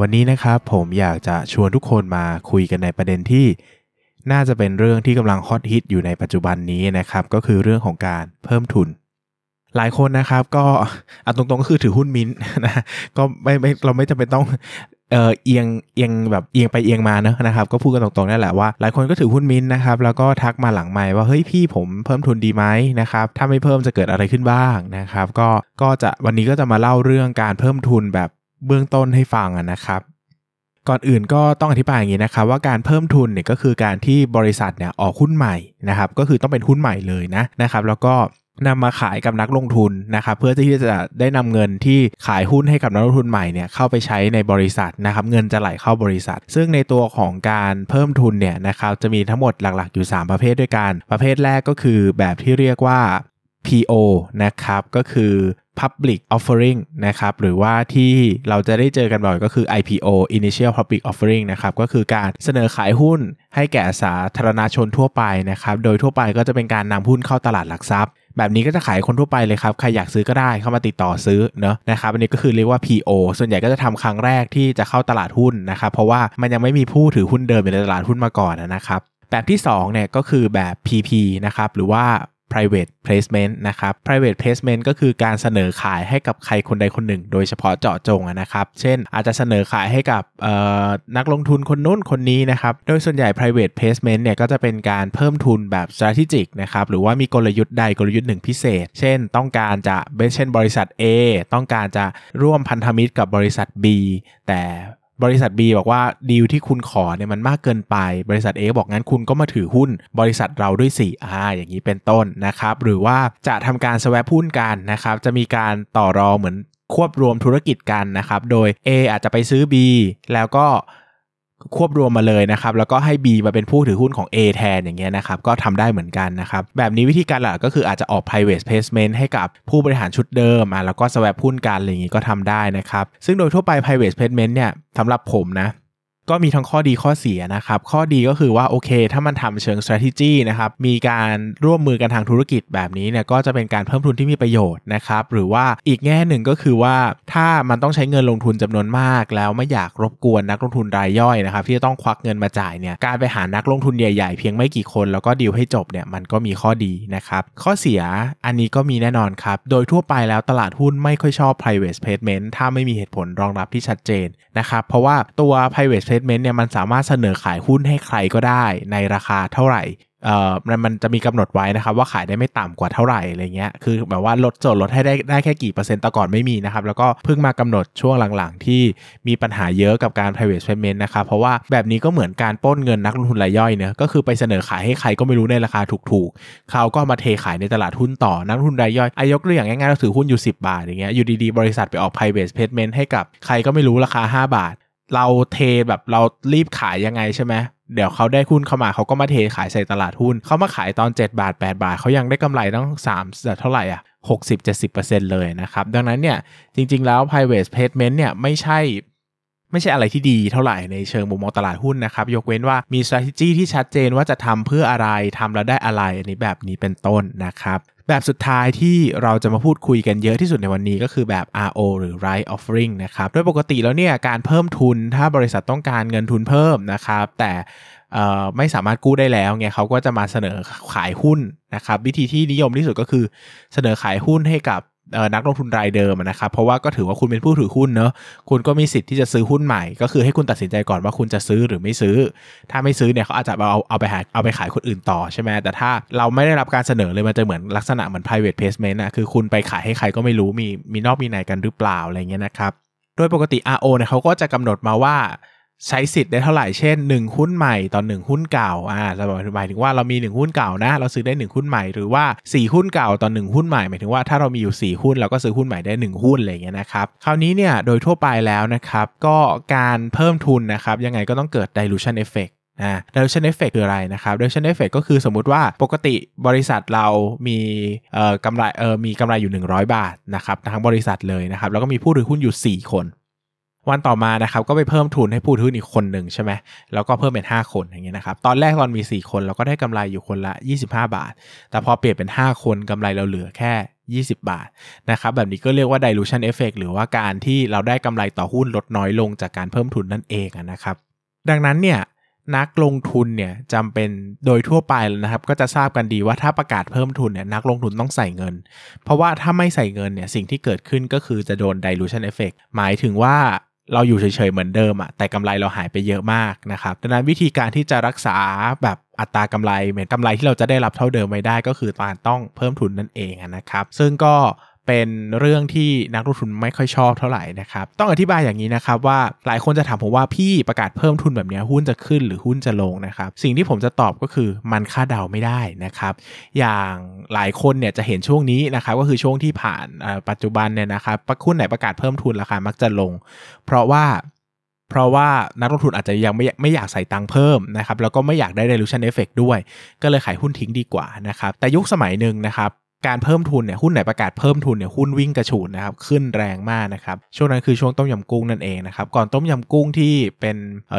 วันนี้นะครับผมอยากจะชวนทุกคนมาคุยกันในประเด็นที่ น่าจะเป็นเรื่องที่กำลังฮอตฮิตอยู่ในปัจจุบันนี้นะครับ ก็คือเรื่องของการเพิ่มทุน หลายคนนะครับก็เอาตรงๆก็คือถือหุ้นมิ้นท์นะก็ไม่ไม่เราไม่จำเป็นต้องเออเอียงเอียงแบบเอียงไปเอียงมาเนอะนะครับ ก็พูดกันตรงๆนั่นแหละว่าหลายคนก็ถือหุ้นมินท์นะครับ แล้วก็ทักมาหลังไม่ว่าเฮ้ยพี่ผมเพิ่มทุนดีไหมนะครับถ้าไม่เพิ่มจะเกิดอะไรขึ้นบ้างนะครับ ก็ก็จะวันนี้ก็จะมาเล่าเรื่องการเพิ่มทุนแบบ เบื้องต้นให้ฟังอะนะครับ ก่อนอื่นก็ต้องอธิบายอย่างนี้นะครับว่าการเพิ่มทุนเนี่ยก็คือการที่บริษัทเนี่ยออกหุ้นใหม่นะครับก็คือต้องเป็นหุ้นใหม่เลยนะนะครับ แล้วก็นำมาขายกับนักลงทุนนะครับเพื่อที่จะได้นำเงินที่ขายหุ้นให้กับนักลงทุนใหม่เนี่ยเข้าไปใช้ในบริษัทนะครับเงินจะไหลเข้าบริษัท ซึ่งในตัวของการเพิ่มทุนเนี่ยนะครับจะมีทั้งหมดหลักๆอยู่ 3 ประเภทด้วยกัน ประเภทแรกก็คือแบบที่เรียกว่า PO นะครับก็คือ Public Offering นะครับหรือว่าที่เราจะได้เจอกันบ่อยก็คือ IPO Initial Public Offering นะครับก็คือการเสนอขายหุ้นให้แก่สาธารณชนทั่วไปนะครับโดยทั่วไปก็จะเป็นการนำหุ้นเข้าตลาดหลักทรัพย์ แบบนี้ก็จะขายคนทั่วไปเลยครับ ใครอยากซื้อก็ได้เข้ามาติดต่อซื้อเนาะนะครับอันนี้ก็คือเรียกว่า PO ส่วนใหญ่ก็จะทำครั้งแรกที่จะเข้าตลาดหุ้นนะครับเพราะว่ามันยังไม่มีผู้ถือหุ้นเดิมอยู่ในตลาดหุ้นมาก่อนนะครับแบบที่2เนี่ยก็คือแบบ PP นะครับหรือว่า private placement นะครับ private placement ก็คือการเสนอขายให้กับใครคนใดคนหนึ่ง โดยเฉพาะเจาะจงนะครับ เช่น อาจจะเสนอขายให้กับนักลงทุนคนนู้นคนนี้นะครับ โดยส่วนใหญ่ private placement เนี่ยก็จะเป็นการเพิ่มทุนแบบ strategic นะครับ หรือว่ามีกลยุทธ์ใดกลยุทธ์หนึ่งพิเศษ เช่น ต้องการจะเช่นบริษัท A ต้องการจะร่วมพันธมิตรกับบริษัท B แต่ บริษัท B บอกว่าดีลที่คุณขอเนี่ยมันมากเกินไป บริษัท A บอกงั้นคุณก็มาถือหุ้น บริษัทเราด้วยสิอ่าอย่างนี้เป็นต้นนะครับ หรือว่าจะทำการสวปหุ้นกันนะครับ จะมีการต่อรองเหมือนควบรวมธุรกิจกันนะครับ โดย A อาจจะไปซื้อ B แล้วก็ ควบรวมมาเลยนะครับแล้วก็ให้ B มาเป็นผู้ถือหุ้นของ A แทนอย่างเงี้ยนะครับก็ทำได้เหมือนกันนะครับแบบนี้วิธีการหลักก็คืออาจจะออก private placement ให้กับผู้บริหารชุดเดิมอะแล้วก็ swap หุ้นกันอะไรอย่างงี้ก็ทำได้นะครับซึ่งโดยทั่วไป private placement เนี่ยสำหรับผมนะ ก็มีทั้งข้อดีข้อเสียนะครับ ข้อดีก็คือว่าโอเค ถ้ามันทำเชิง strategy นะครับ มีการร่วมมือกันทางธุรกิจแบบนี้เนี่ยก็จะเป็นการเพิ่มทุนที่มีประโยชน์นะครับ หรือว่าอีกแง่หนึ่งก็คือว่าถ้ามันต้องใช้เงินลงทุนจำนวนมาก แล้วไม่อยากรบกวนนักลงทุนรายย่อยนะครับที่จะต้องควักเงินมาจ่ายเนี่ยการไปหานักลงทุนใหญ่ๆ เพียงไม่กี่คนแล้วก็ดีลให้จบเนี่ยมันก็มีข้อดีนะครับข้อเสียอันนี้ก็มีแน่นอนครับโดยทั่วไปแล้วตลาดหุ้นไม่ค่อยชอบ private placement ถ้าไม่มีเหตุผลรองรับที่ชัดเจนนะครับเพราะว่าตัว private placement เนี่ยมันสามารถเสนอขายหุ้นให้ใครก็ได้ในราคาเท่าไหร่เอ่อมันมันจะมีกำหนดไว้นะครับว่าขายได้ไม่ต่ำกว่าเท่าไหร่อะไรเงี้ยคือแบบว่าลดส่วนลดให้ได้ได้แค่กี่เปอร์เซ็นต์แต่ก่อนไม่มีนะครับ แล้วก็เพิ่งมากำหนดช่วงหลังๆ ที่มีปัญหาเยอะกับการ private placement นะครับ เพราะว่าแบบนี้ก็เหมือนการป้นเงินนักลงทุนรายย่อยเนะก็คือไปเสนอขายให้ใครก็ไม่รู้ในราคาถูกๆ เขาก็มาเทขายในตลาดหุ้นต่อนักลงทุนรายย่อยอายกตัวอย่างง่ายๆเราถือหุ้นอยู่ 10 บาทอย่างเงี้ยอยู่ดีๆบริษัทไปออก private placement ให้กับใครก็ไม่รู้ราคา 5 บาท เราเทแบบเรารีบขายยังไงใช่ไหมเดี๋ยวเขาได้หุ้นเข้ามาเขาก็มาเทขายใส่ตลาดหุ้น เขามาขายตอน 7 บาท 8 บาท เขายังได้กำไรตั้ง3เท่าไหร่อะ60-70%เลยนะครับ ดังนั้นเนี่ยจริงๆแล้ว private placement เนี่ยไม่ใช่ ไม่ใช่อะไรที่ดีเท่าไหร่ในเชิงมุมมองตลาดหุ้นนะครับ ยกเว้นว่ามี strategy ที่ชัดเจนว่าจะทำเพื่ออะไรทำแล้วได้อะไรอันนี้แบบนี้เป็นต้นนะครับแบบสุดท้ายที่เราจะมาพูดคุยกันเยอะที่สุดในวันนี้ก็คือแบบ RO หรือ right offering นะครับ โดยปกติแล้วเนี่ยการเพิ่มทุนถ้าบริษัทต้องการเงินทุนเพิ่มนะครับ แต่ไม่สามารถกู้ได้แล้วไงเขาก็จะมาเสนอขายหุ้นนะครับ วิธีที่นิยมที่สุดก็คือเสนอขายหุ้นให้กับ นักลงทุนรายเดิมนะครับเพราะว่าก็ถือว่าคุณเป็นผู้ถือหุ้นเนอะคุณก็มีสิทธิ์ที่จะซื้อหุ้นใหม่ ก็คือให้คุณตัดสินใจก่อนว่าคุณจะซื้อหรือไม่ซื้อ ถ้าไม่ซื้อเนี่ยเขาอาจจะเอาเอาไปหาเอาไปขายคนอื่นต่อใช่ไหมแต่ถ้าเราไม่ได้รับการเสนอเลยมันจะเหมือนลักษณะเหมือน private placement นะคือคุณไปขายให้ใครก็ไม่รู้มีมีนอกมีในกันหรือเปล่าอะไรเงี้ยนะครับโดยปกติ RO เนี่ยเขาก็จะกำหนดมาว่า ใช้สิทธิ์ได้เท่าไหร่ เช่น 1 หุ้นใหม่ต่อ1หุ้นเก่าอ่าเราหมายถึงว่าเรามี 1 หุ้นเก่านะ เราซื้อได้ 1 หุ้นใหม่หรือว่า 4 หุ้นเก่าต่อ1หุ้นใหม่หมายถึงว่าถ้าเรามีอยู่ 4 หุ้นเราก็ซื้อหุ้นใหม่ได้ 1 หุ้นอะไรอย่างเงี้ยนะครับคราวนี้เนี่ยโดยทั่วไปแล้วนะครับก็การเพิ่มทุนนะครับยังไงก็ต้องเกิด dilution effect นะ dilution effect คืออะไรนะครับ dilution effect ก็คือสมมุติว่าปกติบริษัทเรามีเอ่อกำไรเอ่อมีกำไรอยู่ 100 บาทนะครับทั้งบริษัทเลยนะครับแล้วก็มีผู้ถือหุ้นอยู่ 4 คน วันต่อมานะครับก็ไปเพิ่มทุนให้ผู้ถือหุ้นอีกคนหนึ่งใช่ไหมแล้วก็เพิ่มเป็น 5 คนอย่างเงี้ยนะครับตอนแรกตอนมี 4 คนเราก็ได้กำไรอยู่คนละ 25 บาท แต่พอเปลี่ยนเป็น 5 คนกำไรเราเหลือแค่ 20 บาทนะครับแบบนี้ก็เรียกว่า dilution effect หรือว่าการที่เราได้กำไรต่อหุ้นลดน้อยลงจากการเพิ่มทุนนั่นเองนะครับดังนั้นเนี่ยนักลงทุนเนี่ยจำเป็นโดยทั่วไปแล้วนะครับ ก็จะทราบกันดีว่าถ้าประกาศเพิ่มทุนเนี่ยนักลงทุนต้องใส่เงิน เพราะว่าถ้าไม่ใส่เงินเนี่ยสิ่งที่เกิดขึ้นก็คือจะโดน dilution effect หมายถึงว่า เราอยู่เฉยๆเหมือนเดิมอะแต่กำไรเราหายไปเยอะมากนะครับดังนั้นวิธีการที่จะรักษาแบบอัตรากำไรเหมือนกำไรที่เราจะได้รับเท่าเดิมไม่ได้ก็คือการต้องเพิ่มทุนนั่นเองนะครับ ซึ่งก็ เป็นเรื่องที่นักลงทุนไม่ค่อยชอบเท่าไหร่นะครับ ต้องอธิบายอย่างนี้นะครับว่าหลายคนจะถามผมว่าพี่ประกาศเพิ่มทุนแบบนี้หุ้นจะขึ้นหรือหุ้นจะลงนะครับ สิ่งที่ผมจะตอบก็คือมันคาดเดาไม่ได้นะครับ อย่างหลายคนเนี่ยจะเห็นช่วงนี้นะครับก็คือช่วงที่ผ่านปัจจุบันเนี่ยนะครับหุ้นไหนประกาศเพิ่มทุนราคามักจะลง เพราะว่าเพราะว่านักลงทุนอาจจะยังไม่ไม่อยากใส่ตังค์เพิ่มนะครับแล้วก็ไม่อยากได้ dilution effect ด้วย ก็เลยขายหุ้นทิ้งดีกว่านะครับแต่ยุคสมัยหนึ่งนะครับ การเพิ่มทุนเนี่ยหุ้นไหนประกาศเพิ่มทุนเนี่ยหุ้นวิ่งกระฉูดนะครับขึ้นแรงมากนะครับช่วงนั้นคือช่วงต้มยำกุ้งนั่นเองนะครับก่อนต้มยำกุ้งที่เป็น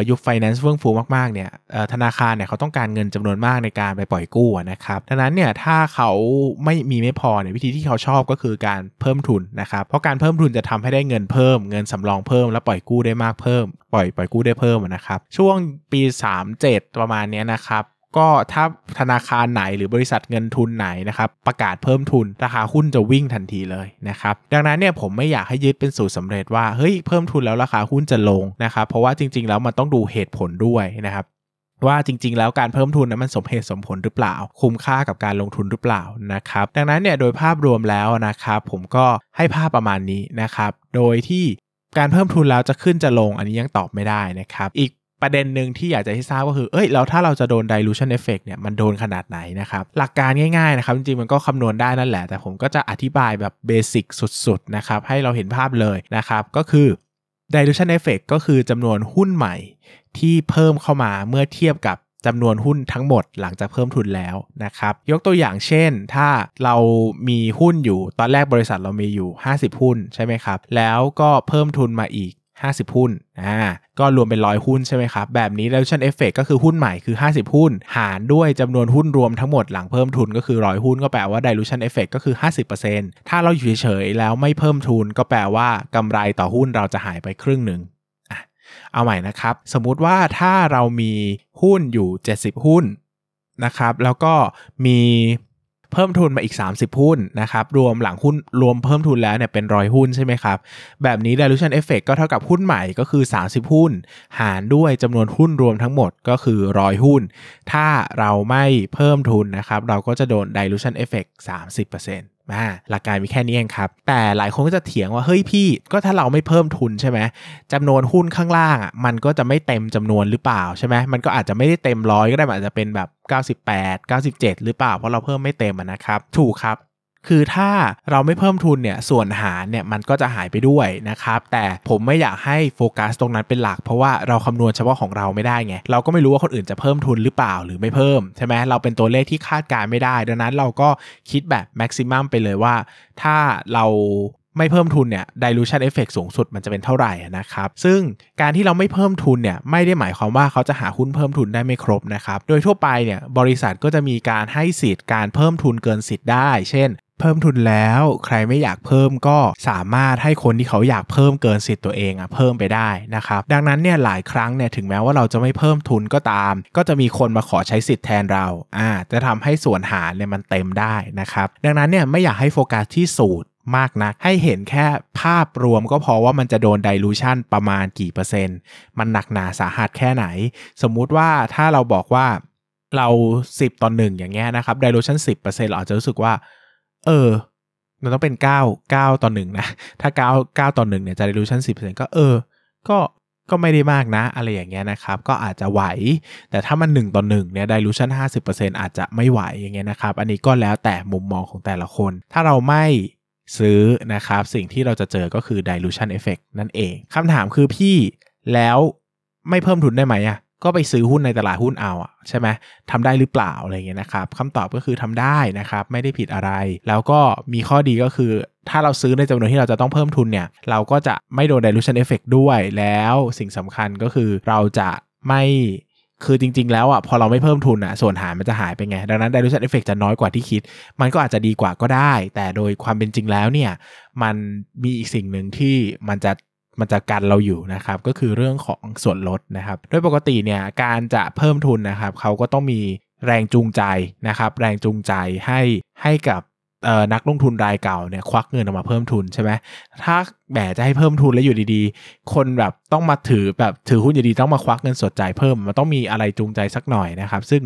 ยุคไฟแนนซ์เฟื่องฟูมากๆเนี่ยธนาคารเนี่ยเขาต้องการเงินจำนวนมากในการไปปล่อยกู้นะครับดังนั้นเนี่ยถ้าเขาไม่มีไม่พอเนี่ยวิธีที่เขาชอบก็คือการเพิ่มทุนนะครับเพราะการเพิ่มทุนจะทำให้ได้เงินเพิ่ม เงินสำรองเพิ่ม และปล่อยกู้ได้มากเพิ่ม ปล่อยปล่อยกู้ได้เพิ่มนะครับช่วงปี 37 ประมาณนี้นะครับ ก็ถ้าธนาคารไหนหรือบริษัทเงินทุนไหนนะครับประกาศเพิ่มทุน ราคาหุ้นจะวิ่งทันทีเลยนะครับดังนั้นเนี่ยผมไม่อยากให้ยึดเป็นสูตรสาเร็จว่าเฮ้ยเพิ่มทุนแล้วราคาหุ้นจะลงนะครับเพราะว่าจริง ๆ แล้วมันต้องดูเหตุผลด้วยนะครับว่าจริง ๆ แล้วการเพิ่มทุนนั้นมันสมเหตุสมผลหรือเปล่า คุ้มค่ากับการลงทุนหรือเปล่านะครับดังนั้นเนี่ยโดยภาพรวมแล้วนะครับผมก็ให้ภาพประมาณนี้นะครับโดยที่การเพิ่มทุนแล้วจะขึ้นจะลงอันนี้ยังตอบไม่ได้นะครับ อีก ประเด็นหนึ่งที่อยากจะให้ทราบก็คือ เอ้ย แล้วถ้าเราจะโดน dilution effect เนี่ย มันโดนขนาดไหนนะครับ หลักการง่ายๆนะครับ จริงๆ มันก็คำนวณได้นั่นแหละ แต่ผมก็จะอธิบายแบบเบสิกสุดๆ นะครับ ให้เราเห็นภาพเลยนะครับ ก็คือ dilution effect ก็คือจำนวนหุ้นใหม่ที่เพิ่มเข้ามาเมื่อเทียบกับจำนวนหุ้นทั้งหมดหลังจากเพิ่มทุนแล้วนะครับ ยกตัวอย่างเช่น ถ้าเรามีหุ้นอยู่ตอนแรกบริษัทเรามีอยู่ 50 หุ้นใช่ไหมครับ แล้วก็เพิ่มทุนมาอีก 50 หุ้นอ่าก็รวมเป็นร้อยหุ้นใช่ไหมครับ แบบนี้ dilution effect ก็คือหุ้นใหม่คือ 50 หุ้น หารด้วยจำนวนหุ้นรวมทั้งหมดหลังเพิ่มทุนก็คือร้อยหุ้นก็แปลว่า dilution effect ก็คือ 50%ถ้าเราอยู่เฉยๆแล้วไม่เพิ่มทุน ก็แปลว่ากำไรต่อหุ้นเราจะหายไปครึ่งหนึ่งเอาใหม่นะครับ สมมุติว่าถ้าเรามีหุ้นอยู่ 70 หุ้นนะครับ แล้วก็มี เพิ่มทุนมาอีก 30 หุ้นนะครับ รวมหลังหุ้นรวมเพิ่มทุนแล้วเนี่ยเป็นร้อยหุ้นใช่ไหมครับ แบบนี้ dilution effect ก็เท่ากับหุ้นใหม่ก็คือ 30 หุ้น หารด้วยจำนวนหุ้นรวมทั้งหมดก็คือร้อยหุ้น ถ้าเราไม่เพิ่มทุนนะครับ เราก็จะโดน dilution effect 30% มาหลักการมีแค่นี้เองครับ แต่หลายคนก็จะเถียงว่าเฮ้ยพี่ก็ถ้าเราไม่เพิ่มทุนใช่ไหมจำนวนหุ้นข้างล่างอะมันก็จะไม่เต็มจำนวนหรือเปล่าใช่ไหมมันก็อาจจะไม่ได้เต็มร้อยก็ได้อาจจะเป็นแบบ 98 97 หรือเปล่าเพราะเราเพิ่มไม่เต็มนะครับ ถูกครับ คือถ้าเราไม่เพิ่มทุนเนี่ยส่วนหารเนี่ยมันก็จะหายไปด้วยนะครับแต่ผมไม่อยากให้โฟกัสตรงนั้นเป็นหลัก เพราะว่าเราคำนวณเฉพาะของเราไม่ได้ไงเราก็ไม่รู้ว่าคนอื่นจะเพิ่มทุนหรือเปล่าหรือไม่เพิ่มใช่ไหมเราเป็นตัวเลขที่คาดการไม่ได้ ดังนั้นเราก็คิดแบบแม็กซิมัมไปเลยว่า ถ้าเราไม่เพิ่มทุนเนี่ย dilution effect สูงสุดมันจะเป็นเท่าไหร่นะครับ ซึ่งการที่เราไม่เพิ่มทุนเนี่ย ไม่ได้หมายความว่าเขาจะหาหุ้นเพิ่มทุนได้ไม่ครบนะครับ โดยทั่วไปเนี่ย บริษัทก็จะมีการให้สิทธิ์การเพิ่มทุนเกินสิทธิ์ได้ เช่น เพิ่มทุนแล้ว ใครไม่อยากเพิ่มก็สามารถให้คนที่เขาอยากเพิ่มเกินสิทธิ์ตัวเองอะเพิ่มไปได้นะครับดังนั้นเนี่ยหลายครั้งเนี่ยถึงแม้ว่าเราจะไม่เพิ่มทุนก็ตาม ก็จะมีคนมาขอใช้สิทธิ์แทนเราอ่าจะทำให้ส่วนหารเนี่ยมันเต็มได้นะครับดังนั้นเนี่ยไม่อยากให้โฟกัสที่สูตรมากนักให้เห็นแค่ภาพรวมก็พอว่ามันจะโดน dilution ประมาณกี่เปอร์เซ็นต์ มันหนักหนาสาหัสแค่ไหน สมมุติว่าถ้าเราบอกว่าเรา 10 ต่อหนึ่งอย่างเงี้ยนะครับ dilution สิบเปอร์เซ็นต์เราอาจจะรู้สึกว่า เออ มันต้องเป็น 9 9 ต่อ1นะ ถ้า 9 9 ต่อ1เนี่ยจะ dilution 10%ก็เออ ก็ก็ไม่ได้มากนะ อะไรอย่างเงี้ยนะครับ ก็อาจจะไหว แต่ถ้ามัน 1 ต่อ1เนี่ย dilution 50%อาจจะไม่ไหวอย่างเงี้ยนะครับ อันนี้ก็แล้วแต่มุมมองของแต่ละคน ถ้าเราไม่ซื้อนะครับ สิ่งที่เราจะเจอก็คือ dilution effect นั่นเองคำถามคือพี่แล้วไม่เพิ่มทุนได้ไหมอะ ก็ไปซื้อหุ้นในตลาดหุ้นเอาอะใช่ไหมทำได้หรือเปล่าอะไรเงี้ยนะครับคำตอบก็คือทำได้นะครับ ไม่ได้ผิดอะไร แล้วก็มีข้อดีก็คือ ถ้าเราซื้อในจำนวนที่เราจะต้องเพิ่มทุนเนี่ย เราก็จะไม่โดน dilution effect ด้วยแล้วสิ่งสำคัญก็คือเราจะไม่คือจริง ๆ แล้วอะพอเราไม่เพิ่มทุนอะส่วนหารมันจะหายไปไง ดังนั้น dilution effect จะน้อยกว่าที่คิด มันก็อาจจะดีกว่าก็ได้ แต่โดยความเป็นจริงแล้วเนี่ย มันมีอีกสิ่งหนึ่งที่มันจะ มันจะกันเราอยู่นะครับ ก็คือเรื่องของส่วนลดนะครับ โดยปกติเนี่ยการจะเพิ่มทุนนะครับ เขาก็ต้องมีแรงจูงใจนะครับ แรงจูงใจให้ให้กับนักลงทุนรายเก่าเนี่ยควักเงินออกมาเพิ่มทุนใช่ไหมถ้าแหมจะให้เพิ่มทุนแล้วอยู่ดีๆ คนแบบต้องมาถือแบบถือหุ้นอยู่ดีต้องมาควักเงินสดจ่ายเพิ่ม มันต้องมีอะไรจูงใจสักหน่อยนะครับ ซึ่ง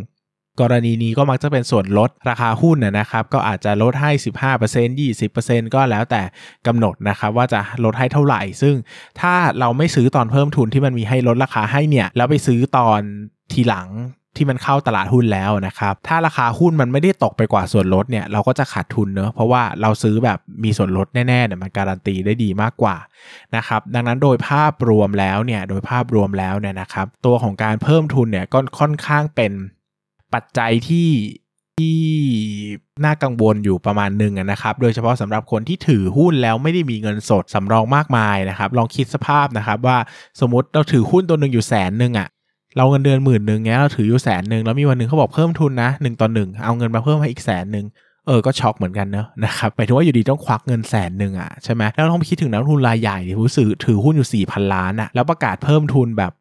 กรณีนี้ก็มักจะเป็นส่วนลดราคาหุ้นนะครับก็อาจจะลดให้ 15% 20%ก็แล้วแต่กำหนดนะครับว่าจะลดให้เท่าไหร่ ซึ่งถ้าเราไม่ซื้อตอนเพิ่มทุนที่มันมีให้ลดราคาให้เนี่ยแล้วไปซื้อตอนทีหลังที่มันเข้าตลาดหุ้นแล้วนะครับ ถ้าราคาหุ้นมันไม่ได้ตกไปกว่าส่วนลดเนี่ยเราก็จะขาดทุนเนอะเพราะว่าเราซื้อแบบมีส่วนลดแน่ๆเนี่ยมันการันตีได้ดีมากกว่านะครับ ดังนั้นโดยภาพรวมแล้วเนี่ยโดยภาพรวมแล้วเนี่ยนะครับ ตัวของการเพิ่มทุนเนี่ยก็ค่อนข้างเป็น ปัจจัยที่ที่น่ากังวลอยู่ประมาณหนึ่งนะครับ โดยเฉพาะสำหรับคนที่ถือหุ้นแล้วไม่ได้มีเงินสดสำรองมากมายนะครับ ลองคิดสภาพนะครับว่าสมมติเราถือหุ้นตัวหนึ่งอยู่แสนหนึ่งอะเราเงินเดือนหมื่นหนึ่งเงี้ยเราถืออยู่แสนหนึ่งแล้วมีวันหนึ่งเขาบอกเพิ่มทุนนะหนึ่งต่อหนึ่งเอาเงินมาเพิ่มให้อีกแสนหนึ่งเออ ก็ช็อกเหมือนกันเนอะนะครับหมายถึงว่าอยู่ดีต้องควักเงินแสนหนึ่งอะใช่ไหมแล้วต้องไปคิดถึงนักทุนรายใหญ่ที่ถือถือหุ้นอยู่สี่พันล้านอะแล้วประกาศเพิ่มทุนแบบ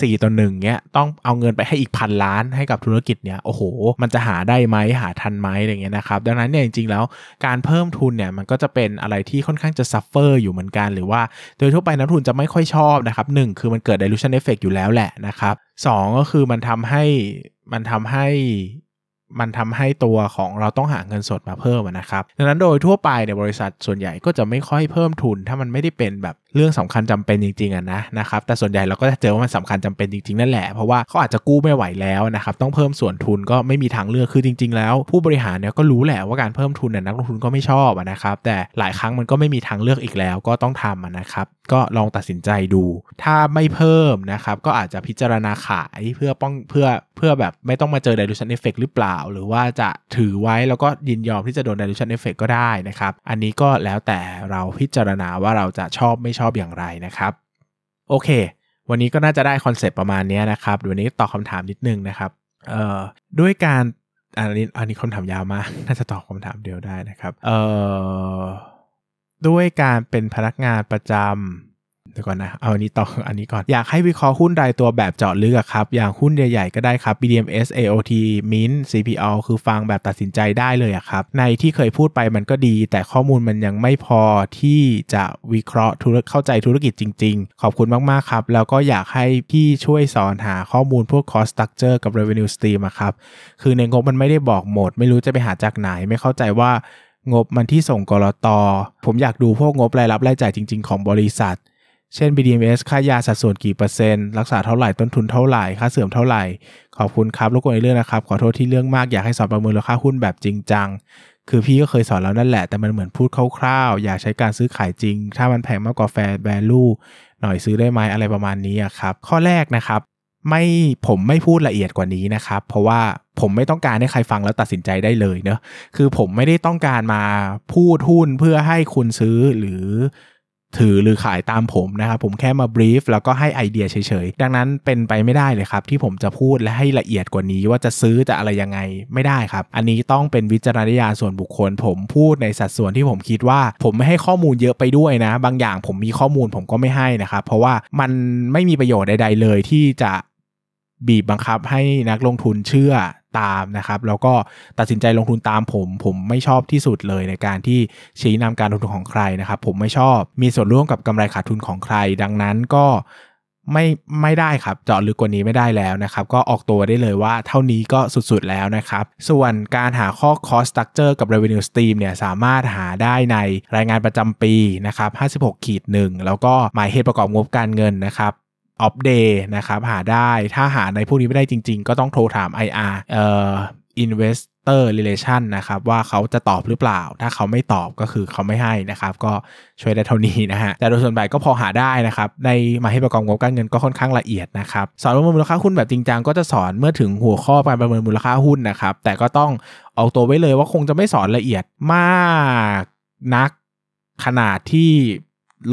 สี่ต่อหนึ่งเนี้ยต้องเอาเงินไปให้อีกพันล้านให้กับธุรกิจเนี้ยโอ้โห มันจะหาได้ไหมหาทันไหมอะไรเงี้ยนะครับดังนั้นเนี่ยจริงๆแล้วการเพิ่มทุนเนี่ยมันก็จะเป็นอะไรที่ค่อนข้างจะ suffer อยู่เหมือนกันหรือว่าโดยทั่วไปนักลงทุนจะไม่ค่อยชอบนะครับหนึ่งคือมันเกิด dilution effect อยู่แล้วแหละนะครับสองก็คือมันทำให้มันทำให้ มันทำให้ตัวของเราต้องหาเงินสดมาเพิ่มนะครับ ดังนั้นโดยทั่วไปในบริษัทส่วนใหญ่ก็จะไม่ค่อยเพิ่มทุน ถ้ามันไม่ได้เป็นแบบเรื่องสำคัญจำเป็นจริงๆอะนะนะครับ แต่ส่วนใหญ่เราก็จะเจอว่ามันสำคัญจำเป็นจริงๆนั่นแหละ เพราะว่าเขาอาจจะกู้ไม่ไหวแล้วนะครับ ต้องเพิ่มส่วนทุนก็ไม่มีทางเลือก คือจริง ๆ แล้ว ผู้บริหารเนี่ยก็รู้แหละว่าการเพิ่มทุนเนี่ยนักลงทุนก็ไม่ชอบนะครับ แต่หลายครั้งมันก็ไม่มีทางเลือกอีกแล้วก็ต้องทำนะครับ ก็ลองตัดสินใจดู ถ้าไม่เพิ่มนะครับ ก็อาจจะพิจารณาขายเพื่อป้องเพื่อเพื่อแบบไม่ต้องมาเจอ dilution effect หรือเปล่าหรือว่าจะถือไว้แล้วก็ยินยอมที่จะโดน dilution effect ก็ได้นะครับ อันนี้ก็แล้วแต่เราพิจารณาว่าเราจะชอบไม่ชอบอย่างไรนะครับ โอเค วันนี้ก็น่าจะได้คอนเซปต์ประมาณนี้นะครับเดี๋ยวนี้ตอบคำถามนิดนึงนะครับเอ่อด้วยการอันนี้อันนี้คำถามยาวมาก น่าจะตอบคำถามเดียวได้นะครับเอ่อด้วยการเป็นพนักงานประจำ ดี๋ยวก่อนนะเอาอันนี้ต่ออันนี้ก่อน อยากให้วิเคราะห์หุ้นรายตัวแบบเจาะลึกครับ อย่างหุ้นใหญ่ๆก็ได้ครับ BDMs AOT Mint CPO คือฟังแบบตัดสินใจได้เลยครับ ในที่เคยพูดไปมันก็ดี แต่ข้อมูลมันยังไม่พอที่จะวิเคราะห์ธุรเข้าใจธุรกิจจริง ๆ ขอบคุณมากๆครับ แล้วก็อยากให้พี่ช่วยสอนหาข้อมูลพวก cost structure กับ revenue stream ครับคือในงบมันไม่ได้บอกหมด ไม่รู้จะไปหาจากไหนไม่เข้าใจว่างบมันที่ส่งกรตผมอยากดูพวกงบรายรับรายจ่ายจริง ๆ ของบริษัท เช่น BDMs ค่ายาสัดส่วนกี่เปอร์เซ็นต์ รักษาเท่าไหร่ ต้นทุนเท่าไหร่ ค่าเสื่อมเท่าไหร่ ขอบคุณครับรบกวนในเรื่องนะครับ ขอโทษที่เรื่องมาก อยากให้สอนประเมินราคาหุ้นแบบจริงจัง คือพี่ก็เคยสอนแล้วนั่นแหละ แต่มันเหมือนพูดคร่าวๆ อยากใช้การซื้อขายจริง ถ้ามันแพงมากกว่าแฟร์แวลูหน่อยซื้อได้ไหมอะไรประมาณนี้ครับ ข้อแรกนะครับ ไม่ผมไม่พูดละเอียดกว่านี้นะครับ เพราะว่าผมไม่ต้องการให้ใครฟังแล้วตัดสินใจได้เลยเนอะคือผมไม่ได้ต้องการมาพูดหุ้นเพื่อให้คุณซื้อหรือ ถือหรือขายตามผมนะครับผมแค่มาบรีฟแล้วก็ให้ไอเดียเฉยๆ ดังนั้นเป็นไปไม่ได้เลยครับ ที่ผมจะพูดและให้ละเอียดกว่านี้ว่าจะซื้อจะอะไรยังไงไม่ได้ครับ อันนี้ต้องเป็นวิจารณญาณส่วนบุคคล ผมพูดในสัดส่วนที่ผมคิดว่า ผมไม่ให้ข้อมูลเยอะไปด้วยนะ บางอย่างผมมีข้อมูลผมก็ไม่ให้นะครับ เพราะว่ามันไม่มีประโยชน์ใด ๆ เลยที่จะบีบบังคับให้นักลงทุนเชื่อ ตามนะครับแล้วก็ตัดสินใจลงทุนตามผม ผมไม่ชอบที่สุดเลยในการที่ชี้นำการลงทุนของใครนะครับผมไม่ชอบมีส่วนร่วมกับกำไรขาดทุนของใคร ดังนั้นก็ไม่ไม่ได้ครับเจาะลึกกว่านี้ไม่ได้แล้วนะครับ ก็ออกตัวได้เลยว่าเท่านี้ก็สุดๆแล้วนะครับ ส่วนการหาข้อ cost structure กับ revenue stream เนี่ยสามารถหาได้ในรายงานประจำปีนะครับ 56ขีดหนึ่งแล้วก็หมายเหตุประกอบงบการเงินนะครับ of day นะครับหาได้ถ้าหาในพวกนี้ไม่ได้จริง ๆ ก็ต้องโทรถาม IR เอ่อ investor relation นะครับว่าเขาจะตอบหรือเปล่า ถ้าเขาไม่ตอบก็คือเขาไม่ให้นะครับ ก็ช่วยได้เท่านี้นะฮะ แต่โดยส่วนใหญ่ก็พอหาได้นะครับ ในมาให้ประกอบงบการเงินก็ค่อนข้างละเอียดนะครับ สอนประเมินมูลค่าหุ้นแบบจริงจังก็จะสอนเมื่อถึงหัวข้อการประเมินมูลค่าหุ้นนะครับ แต่ก็ต้องออกตัวไว้เลยว่าคงจะไม่สอนละเอียดมากนักขนาดที่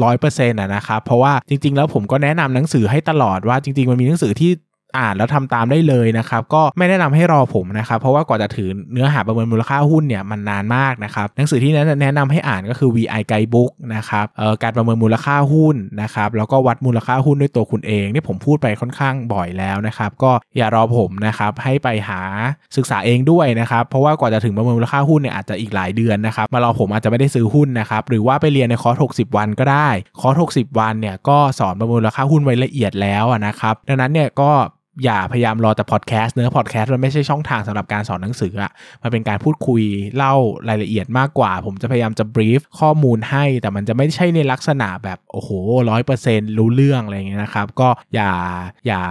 ร้อยเปอร์เซ็นต์นะครับ เพราะว่าจริง ๆ แล้วผมก็แนะนำหนังสือให้ตลอดว่าจริง ๆ มันมีหนังสือที่ อ่านแล้วทำตามได้เลยนะครับ ก็ไม่แนะนำให้รอผมนะครับ เพราะว่ากว่าจะถือเนื้อหาประเมินมูลค่าหุ้นเนี่ยมันนานมากนะครับ หนังสือที่แนะนำให้อ่านก็คือ VI Guidebook นะครับเอ่อการประเมินมูลค่าหุ้นนะครับ แล้วก็วัดมูลค่าหุ้นด้วยตัวคุณเองนี่ผมพูดไปค่อนข้างบ่อยแล้วนะครับ ก็อย่ารอผมนะครับ ให้ไปหาศึกษาเองด้วยนะครับ เพราะว่ากว่าจะถึงประเมินมูลค่าหุ้นเนี่ยอาจจะอีกหลายเดือนนะครับ มารอผมอาจจะไม่ได้ซื้อหุ้นนะครับ หรือว่าไปเรียนในคอร์ส60 วันก็ได้ คอร์ส60 วันเนี่ยก็สอนประเมินมูลค่าหุ้นไว้ละเอียดแล้วนะครับ ดังนั้นเนี่ยก็ อย่าพยายามรอแต่พอดแคสต์เนื้อพอดแคสต์มันไม่ใช่ช่องทางสำหรับการสอนหนังสืออะมันเป็นการพูดคุยเล่ารายละเอียดมากกว่า ผมจะพยายามจะบรีฟข้อมูลให้ แต่มันจะไม่ใช่ในลักษณะแบบโอ้โหร้อยเปอร์เซ็นต์รู้เรื่องอะไรอย่างเงี้ยนะครับ ก็อย่าอย่า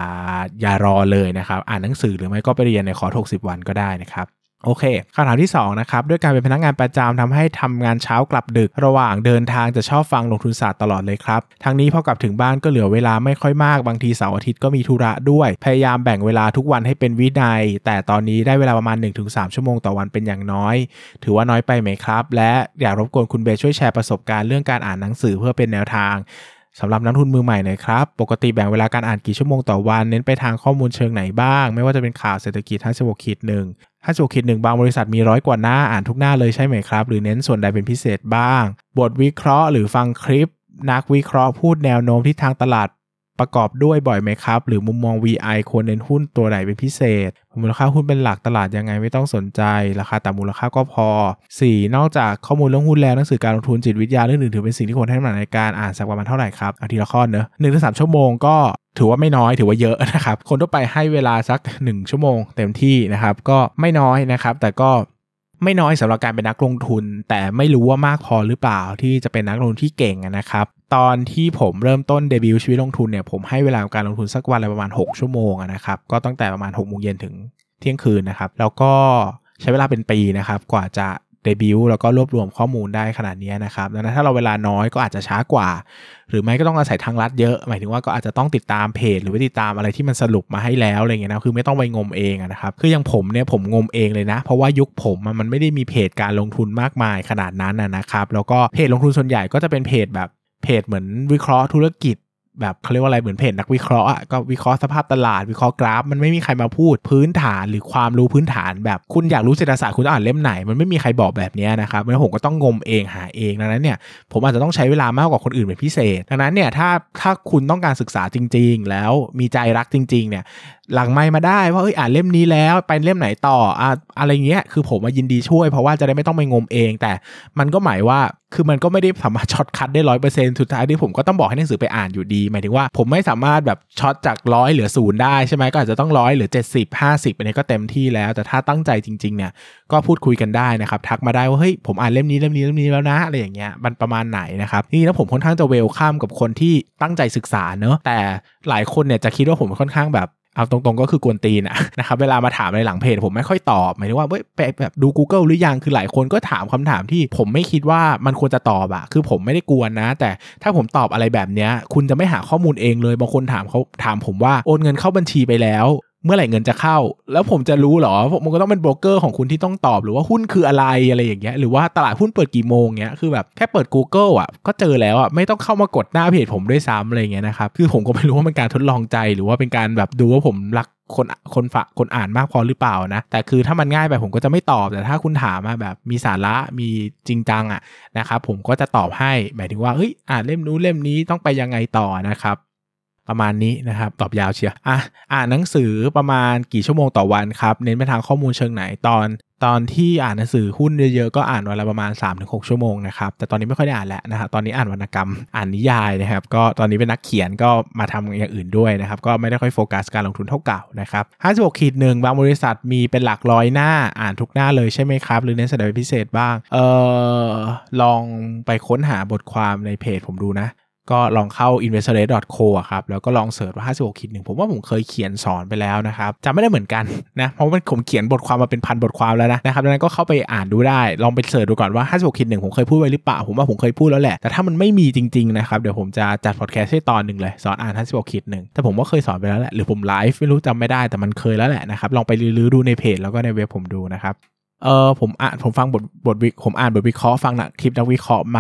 อย่ารอเลยนะครับ อ่านหนังสือหรือไม่ก็ไปเรียนในคอร์ส60 วันก็ได้นะครับ โอเคคำถามที่2นะครับด้วยการเป็นพนักงานประจำทำให้ทำงานเช้ากลับดึก ระหว่างเดินทางจะชอบฟังลงทุนศาสตร์ตลอดเลยครับทั้งนี้พอกลับถึงบ้านก็เหลือเวลาไม่ค่อยมากบางทีเสาร์อาทิตย์ก็มีธุระด้วย พยายามแบ่งเวลาทุกวันให้เป็นวินัย แต่ตอนนี้ได้เวลาประมาณ 1-3 ชั่วโมงต่อวันเป็นอย่างน้อย ถือว่าน้อยไปไหมครับ และอยากรบกวนคุณเบช่วยแชร์ประสบการณ์เรื่องการอ่านหนังสือเพื่อเป็นแนวทาง สำหรับนักทุนมือใหม่หน่อยครับ ปกติแบ่งเวลาการอ่านกี่ชั่วโมงต่อวัน เน้นไปทางข้อมูลเชิงไหนบ้าง ไม่ว่าจะเป็นข่าวเศรษฐกิจทั้ง16ขีดหนึ่งท่า16ขีดหนึ่งบางบริษัทมีร้อยกว่าหน้าอ่านทุกหน้าเลยใช่ไหมครับ หรือเน้นส่วนใดเป็นพิเศษบ้าง บทวิเคราะห์หรือฟังคลิป นักวิเคราะห์พูดแนวโน้มที่ทางตลาด ประกอบด้วยบ่อยไหมครับ หรือมุมมอง VI ควรเน้นหุ้นตัวไหนเป็นพิเศษ มูลค่าหุ้นเป็นหลักตลาดยังไงไม่ต้องสนใจ ราคาต่ำมูลค่าก็พอ 4. นอกจากข้อมูลเรื่องหุ้นแล้วหนังสือการลงทุนจิตวิทยาเรื่องอื่นถือเป็นสิ่งที่ควรให้น้ำหนักในการอ่านสักประมาณเท่าไหร่ครับเอาทีละข้อเนอะหนึ่งถึงสามชั่วโมงก็ถือว่าไม่น้อยถือว่าเยอะนะครับ คนทั่วไปให้เวลาสัก 1 ชั่วโมงเต็มที่นะครับ ก็ไม่น้อยนะครับ แต่ก็ ไม่น้อยสำหรับการเป็นนักลงทุน แต่ไม่รู้ว่ามากพอหรือเปล่าที่จะเป็นนักลงทุนที่เก่งนะครับ ตอนที่ผมเริ่มต้นเดบิวต์ชีวิตลงทุนเนี่ยผมให้เวลาการลงทุนสักวันละประมาณ 6 ชั่วโมงนะครับก็ตั้งแต่ประมาณ6โมงเย็นถึงเที่ยงคืนนะครับแล้วก็ใช้เวลาเป็นปีนะครับกว่าจะ เดบิวต์แล้วก็รวบรวมข้อมูลได้ขนาดนี้นะครับดังนั้นถ้าเราเวลาน้อยก็อาจจะช้ากว่า หรือไม่ก็ต้องอาศัยทางลัดเยอะ หมายถึงว่าก็อาจจะต้องติดตามเพจ หรือว่าติดตามอะไรที่มันสรุปมาให้แล้วอะไรเงี้ยนะคือไม่ต้องไปงมเองนะครับคืออย่างผมเนี่ยผมงมเองเลยนะ เพราะว่ายุคผมมันไม่ได้มีเพจการลงทุนมากมายขนาดนั้นนะครับแล้วก็เพจลงทุนส่วนใหญ่ก็จะเป็นเพจแบบเพจเหมือนวิเคราะห์ธุรกิจ แบบเขาเรียกว่าอะไรเหมือนเพจนักวิเคราะห์อะก็วิเคราะห์สภาพตลาดวิเคราะห์กราฟ มันไม่มีใครมาพูดพื้นฐานหรือความรู้พื้นฐาน แบบคุณอยากรู้เศรษฐศาสตร์คุณต้องอ่านเล่มไหน มันไม่มีใครบอกแบบนี้นะครับแล้วผมก็ต้องงมเองหาเองดังนั้นเนี่ยผมอาจจะต้องใช้เวลามากกว่าคนอื่นเป็นพิเศษ ดังนั้นเนี่ยถ้าถ้าคุณต้องการศึกษาจริง ๆ แล้วมีใจรักจริงๆเนี่ย หลังไมค์มาได้ว่าเอ้ยอ่านเล่มนี้แล้วไปเล่มไหนต่ออะอะไรเงี้ยคือผมมายินดีช่วยเพราะว่าจะได้ไม่ต้องไปงมเอง แต่มันก็หมายว่าคือมันก็ไม่ได้สามารถ shortcut ได้ร้อยเปอร์เซ็นต์สุดท้ายที่ผมก็ต้องบอกให้หนังสือไปอ่านอยู่ดี หมายถึงว่าผมไม่สามารถแบบ short จากร้อยเหลือศูนย์ได้ใช่ไหมก็อาจจะต้องร้อยเหลือเจ็ดสิบห้าสิบอันนี้ก็เต็มที่แล้ว แต่ถ้าตั้งใจจริงๆเนี่ยก็พูดคุยกันได้นะครับทักมาได้ว่าเฮ้ยผมอ่านเล่มนี้เล่มนี้เล่มนี้แล้วนะอะไรอย่างเงี้ยมันประมาณไหนนะครับนี่แล้วผมค่อนข้างจะเวลข้ามกับคนที่ตั้งใจศึกษาเนอะแต่หลายคนเนี่ยจะคิดว่าผมค่อนข้างแบบ เอาตรงๆก็คือกวนตีนะนะครับเวลามาถามในหลังเพจผมไม่ค่อยตอบหมายถึงว่าเว้ยไปแบบดู Google หรือยังคือหลายคนก็ถามคำถามที่ผมไม่คิดว่ามันควรจะตอบอะคือผมไม่ได้กวนนะ แต่ถ้าผมตอบอะไรแบบเนี้ยคุณจะไม่หาข้อมูลเองเลยบางคนถามเขาถามผมว่าโอนเงินเข้าบัญชีไปแล้ว เมื่อไหร่เงินจะเข้า แล้วผมจะรู้หรอมันก็ต้องเป็นโบรกเกอร์ของคุณที่ต้องตอบหรือว่าหุ้นคืออะไรอะไรอย่างเงี้ยหรือว่าตลาดหุ้นเปิดกี่โมงเงี้ยคือแบบแค่เปิด Google อะก็เจอแล้วอะไม่ต้องเข้ามากดหน้าเพจผมด้วยซ้ำอะไรเงี้ยนะครับคือผมก็ไม่รู้ว่าเป็นการทดลองใจหรือว่าเป็นการแบบดูว่าผมรักคนคนฝากคนอ่านมากพอหรือเปล่านะ แต่คือถ้ามันง่ายไปผมก็จะไม่ตอบ แต่ถ้าคุณถามมาแบบมีสาระมีจริงจังอะนะครับผมก็จะตอบให้หมายถึงว่าเฮ้ยอ่านเล่มนู้นเล่มนี้ต้องไปยังไงต่อนะครับ ประมาณนี้นะครับ ตอบยาวเชียวอะอ่านหนังสือประมาณกี่ชั่วโมงต่อวันครับ เน้นไปทางข้อมูลเชิงไหนตอน ตอนที่อ่านหนังสือหุ้นเยอะๆก็อ่านวันละประมาณ 3-6 ชั่วโมงนะครับ แต่ตอนนี้ไม่ค่อยได้อ่านแล้วนะครับตอนนี้อ่านวรรณกรรมอ่านนิยายนะครับ ก็ตอนนี้เป็นนักเขียนก็มาทำอย่างอื่นด้วยนะครับ ก็ไม่ได้ค่อยโฟกัสการลงทุนเท่าเก่านะครับ56ขีดหนึ่งบางบริษัทมีเป็นหลักร้อยหน้าอ่านทุกหน้าเลยใช่ไหมครับ หรือเน้นแสดงพิเศษบ้าง เออลองไปค้นหาบทความในเพจผมดูนะ ก็ลองเข้า investorate.co อะครับ แล้วก็ลอง search ว่า 56ขีดหนึ่งผมว่าผมเคยเขียนสอนไปแล้วนะครับจำไม่ได้เหมือนกันนะเพราะมันผมเขียนบทความมาเป็นพันบทความแล้วนะนะครับดังนั้นก็เข้าไปอ่านดูได้ ลองไป search ดูก่อนว่า 56ขีดหนึ่งผมเคยพูดไว้หรือเปล่า ผมว่าผมเคยพูดแล้วแหละ แต่ถ้ามันไม่มีจริงๆนะครับเดี๋ยวผมจะจัดพอดแคสต์ให้ตอนหนึ่งเลยสอนอ่าน 56ขีดหนึ่งแต่ผมว่าเคยสอนไปแล้วแหละหรือผมไลฟ์ไม่รู้จำไม่ได้แต่มันเคยแล้วแหละนะครับลองไปรื้อดูในเพจแล้วก็ในเว็บผมดูนะครับ เออผมอ่านผมฟังบทบทวิผมอ่านบทวิเคราะห์ฟังนะคลิปนักวิเคราะห์ไหม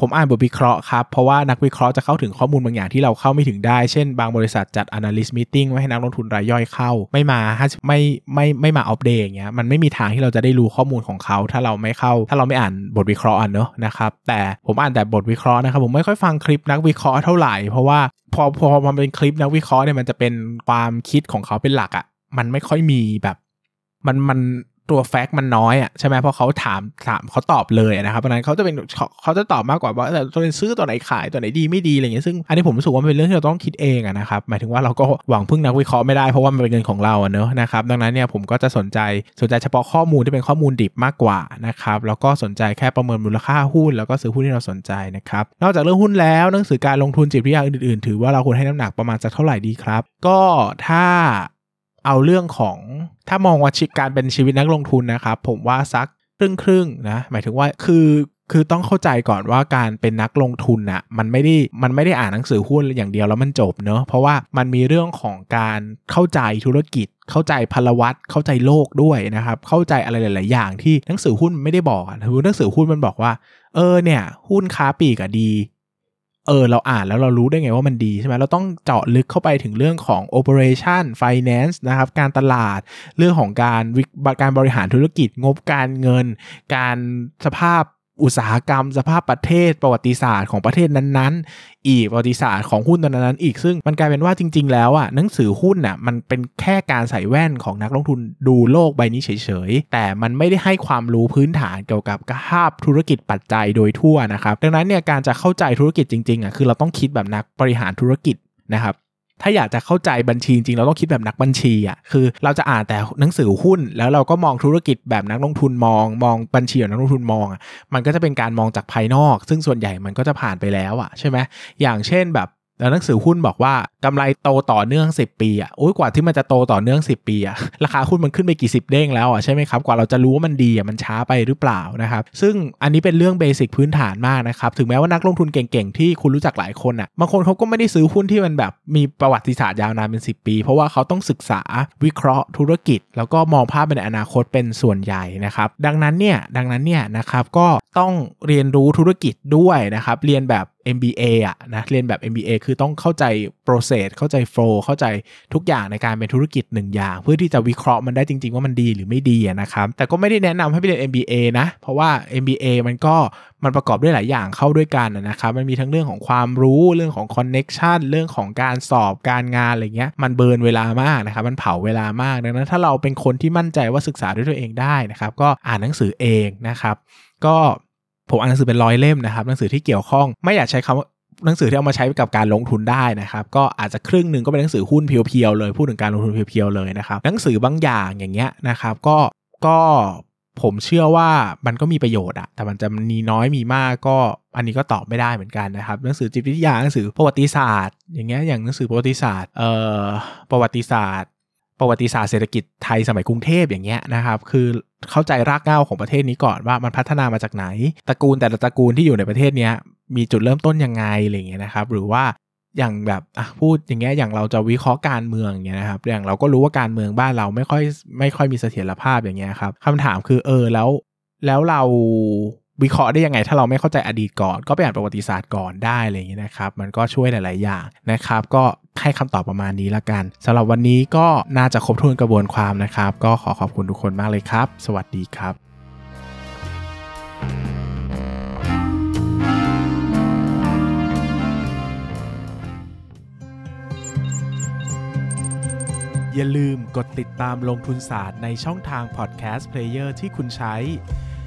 ผมอ่านบทวิเคราะห์ครับ เพราะว่านักวิเคราะห์จะเข้าถึงข้อมูลบางอย่างที่เราเข้าไม่ถึงได้ เช่นบางบริษัทจัด analyst meeting ไว้ให้นักลงทุนรายย่อยเข้า ไม่มาไม่ไม่ไม่มาอัปเดตอย่างเงี้ยมันไม่มีทางที่เราจะได้รู้ข้อมูลของเขา ถ้าเราไม่เข้า ถ้าเราไม่อ่านบทวิเคราะห์อะเนอะนะครับแต่ผมอ่านแต่บทวิเคราะห์นะครับผมไม่ค่อยฟังคลิปนักวิเคราะห์เท่าไหร่เพราะว่าพอพอมันเป็นคลิปนักวิเคราะห์เนี่ยมันจะเป็นความคิดของเขาเป็นหลักอะ่ะมันไม่ค่อยมีแบบมันมัน ตัวแฟกต์มันน้อยอะใช่ไหมเพราะเขาถามถามเขาตอบเลยนะครับเพราะนั้นเขาจะเป็นเขาจะตอบมากกว่าว่าแต่ตัวซื้อตัวไหนขายตัวไหนดีไม่ดีอะไรเงี้ยซึ่งอันนี้ผมรู้สึกว่าเป็นเรื่องที่เราต้องคิดเองนะครับหมายถึงว่าเราก็หวังพึ่งนักวิเคราะห์ไม่ได้เพราะว่ามันเป็นเงินของเราเนอะนะครับดังนั้นเนี่ยผมก็จะสนใจสนใจเฉพาะข้อมูลที่เป็นข้อมูลดิบมากกว่านะครับแล้วก็สนใจแค่ประเมินมูลค่าหุ้น แล้วก็ซื้อหุ้นที่เราสนใจนะครับนอกจากเรื่องหุ้นแล้วหนังสือการลงทุนจิตวิทยาอื่นๆ ถือว่าเราควรให้น้ำหนักประมาณสักเท่าไหร่ดีครับ ก็ถ้า เอาเรื่องของถ้ามองว่าชิการเป็นชีวิตนักลงทุนนะครับ ผมว่าสักครึ่งครึ่งนะหมายถึงว่าคือคือต้องเข้าใจก่อนว่าการเป็นนักลงทุนอะ่ะมันไม่ได้มันไม่ได้อ่านหนังสือหุ้นอย่างเดียวแล้วมันจบเนอะเพราะว่ามันมีเรื่องของการเข้าใจธุรกิจ เข้าใจพลวัตเข้าใจโลกด้วยนะครับ เข้าใจอะไรหลาย ๆ อย่างที่หนังสือหุ้นไม่ได้บอกคือหนังสือหุ้นมันบอกว่า เออเนี่ย หุ้นค้าปีกอะดี เออเราอ่านแล้วเรารู้ได้ไงว่ามันดีใช่ไหมเราต้องเจาะลึกเข้าไปถึงเรื่องของ operation finance นะครับ การตลาดเรื่องของการการบริหารธุรกิจงบการเงิน การสภาพ อุตสาหกรรมสภาพประเทศประวัติศาสตร์ของประเทศนั้นๆ อีกประวัติศาสตร์ของหุ้นตัวนั้นๆอีกซึ่งมันกลายเป็นว่าจริง ๆ แล้วอะหนังสือหุ้นอะมันเป็นแค่การใส่แว่นของนักลงทุนดูโลกใบนี้เฉยๆ แต่มันไม่ได้ให้ความรู้พื้นฐานเกี่ยวกับภาพธุรกิจปัจจัยโดยทั่วนะครับดังนั้นเนี่ยการจะเข้าใจธุรกิจจริงๆอะคือเราต้องคิดแบบนักบริหารธุรกิจนะครับ ถ้าอยากจะเข้าใจบัญชีจริงเราต้องคิดแบบนักบัญชีอะคือเราจะอ่านแต่หนังสือหุ้น แล้วเราก็มองธุรกิจแบบนักลงทุนมอง มองบัญชีแบบนักลงทุนมองอะมันก็จะเป็นการมองจากภายนอก ซึ่งส่วนใหญ่มันก็จะผ่านไปแล้วอะใช่ไหมอย่างเช่นแบบ แล้วหนังสือหุ้นบอกว่ากำไรโตต่อเนื่อง 10 ปีอะโอ้ยกว่าที่มันจะโตต่อเนื่อง 10 ปีอะราคาหุ้นมันขึ้นไปกี่สิบเด้งแล้วอะใช่ไหมครับกว่าเราจะรู้ว่ามันดีอะมันช้าไปหรือเปล่านะครับซึ่งอันนี้เป็นเรื่องเบสิกพื้นฐานมากนะครับถึงแม้ว่านักลงทุนเก่งๆ ที่คุณรู้จักหลายคนอะบางคนเขาก็ไม่ได้ซื้อหุ้นที่มันแบบมีประวัติศาสตร์ยาวนานเป็น 10 ปี เพราะว่าเขาต้องศึกษาวิเคราะห์ธุรกิจ แล้วก็มองภาพในอนาคตเป็นส่วนใหญ่นะครับดังนั้นเนี่ยดังนั้นเนี่ยนะครับก็ต้องเรียนรู้ธุรกิจด้วยนะครับเรียนแบบ MBA อะนะเรียนแบบ MBA คือต้องเข้าใจ process เข้าใจ flow เข้าใจทุกอย่างในการเป็นธุรกิจหนึ่งอย่าง เพื่อที่จะวิเคราะห์มันได้จริง ๆ ว่ามันดีหรือไม่ดีนะครับ แต่ก็ไม่ได้แนะนำให้ไปเรียน MBA นะ เพราะว่า MBA มันก็มันประกอบด้วยหลายอย่างเข้าด้วยกันนะครับมันมีทั้งเรื่องของความรู้เรื่องของ connection เรื่องของการสอบการงานอะไรเงี้ยมันเบิร์นเวลามากนะครับมันเผาเวลามากดังนั้นถ้าเราเป็นคนที่มั่นใจว่าศึกษาด้วยตัวเองได้นะครับก็อ่านหนังสือเองนะครับก็ ผมอ่านหนังสือเป็นร้อยเล่มนะครับหนังสือที่เกี่ยวข้องไม่อยากใช้คำว่าหนังสือที่เอามาใช้กับการลงทุนได้นะครับ ก็อาจจะครึ่งหนึ่งก็เป็นหนังสือหุ้นเพียวๆเลยพูดถึงการลงทุนเพียวๆเลยนะครับหนังสือบางอย่างอย่างเงี้ยนะครับ ก็ก็ผมเชื่อว่ามันก็มีประโยชน์อะแต่มันจะมีน้อยมีมากก็อันนี้ก็ตอบไม่ได้เหมือนกันนะครับ หนังสือจิตวิทยาหนังสือประวัติศาสตร์ อย่างเงี้ยอย่างหนังสือประวัติศาสตร์เอ่อประวัติศาสตร์ ประวัติศาสตร์เศรษฐกิจไทยสมัยกรุงเทพอย่างเงี้ยนะครับ คือเข้าใจรากเหง้าของประเทศนี้ก่อนว่ามันพัฒนามาจากไหน ตระกูลแต่ละตระกูลที่อยู่ในประเทศเนี้ยมีจุดเริ่มต้นยังไงอะไรเงี้ยนะครับ หรือว่าอย่างแบบพูดอย่างเงี้ยอย่างเราจะวิเคราะห์การเมืองเงี้ยนะครับอย่างเราก็รู้ว่าการเมืองบ้านเราไม่ค่อยไม่ค่อยมีเสถียรภาพอย่างเงี้ยครับคำถามคือเออแล้วแล้วเรา วิเคราะห์ได้ยังไง ถ้าเราไม่เข้าใจอดีตก่อน ก็ไปอ่านประวัติศาสตร์ก่อนได้อะไรอย่างเงี้นะครับ มันก็ช่วยหลาย ๆ อย่างนะครับ ก็ให้คำตอบประมาณนี้ละกันสำหรับวันนี้ก็น่าจะครบถ้วนกระบวนความนะครับ ก็ขอขอบคุณทุกคนมากเลยครับ สวัสดีครับอย่าลืมกดติดตามลงทุนศาสตร์ในช่องทางพอดแคสต์เพลเยอร์ที่คุณใช้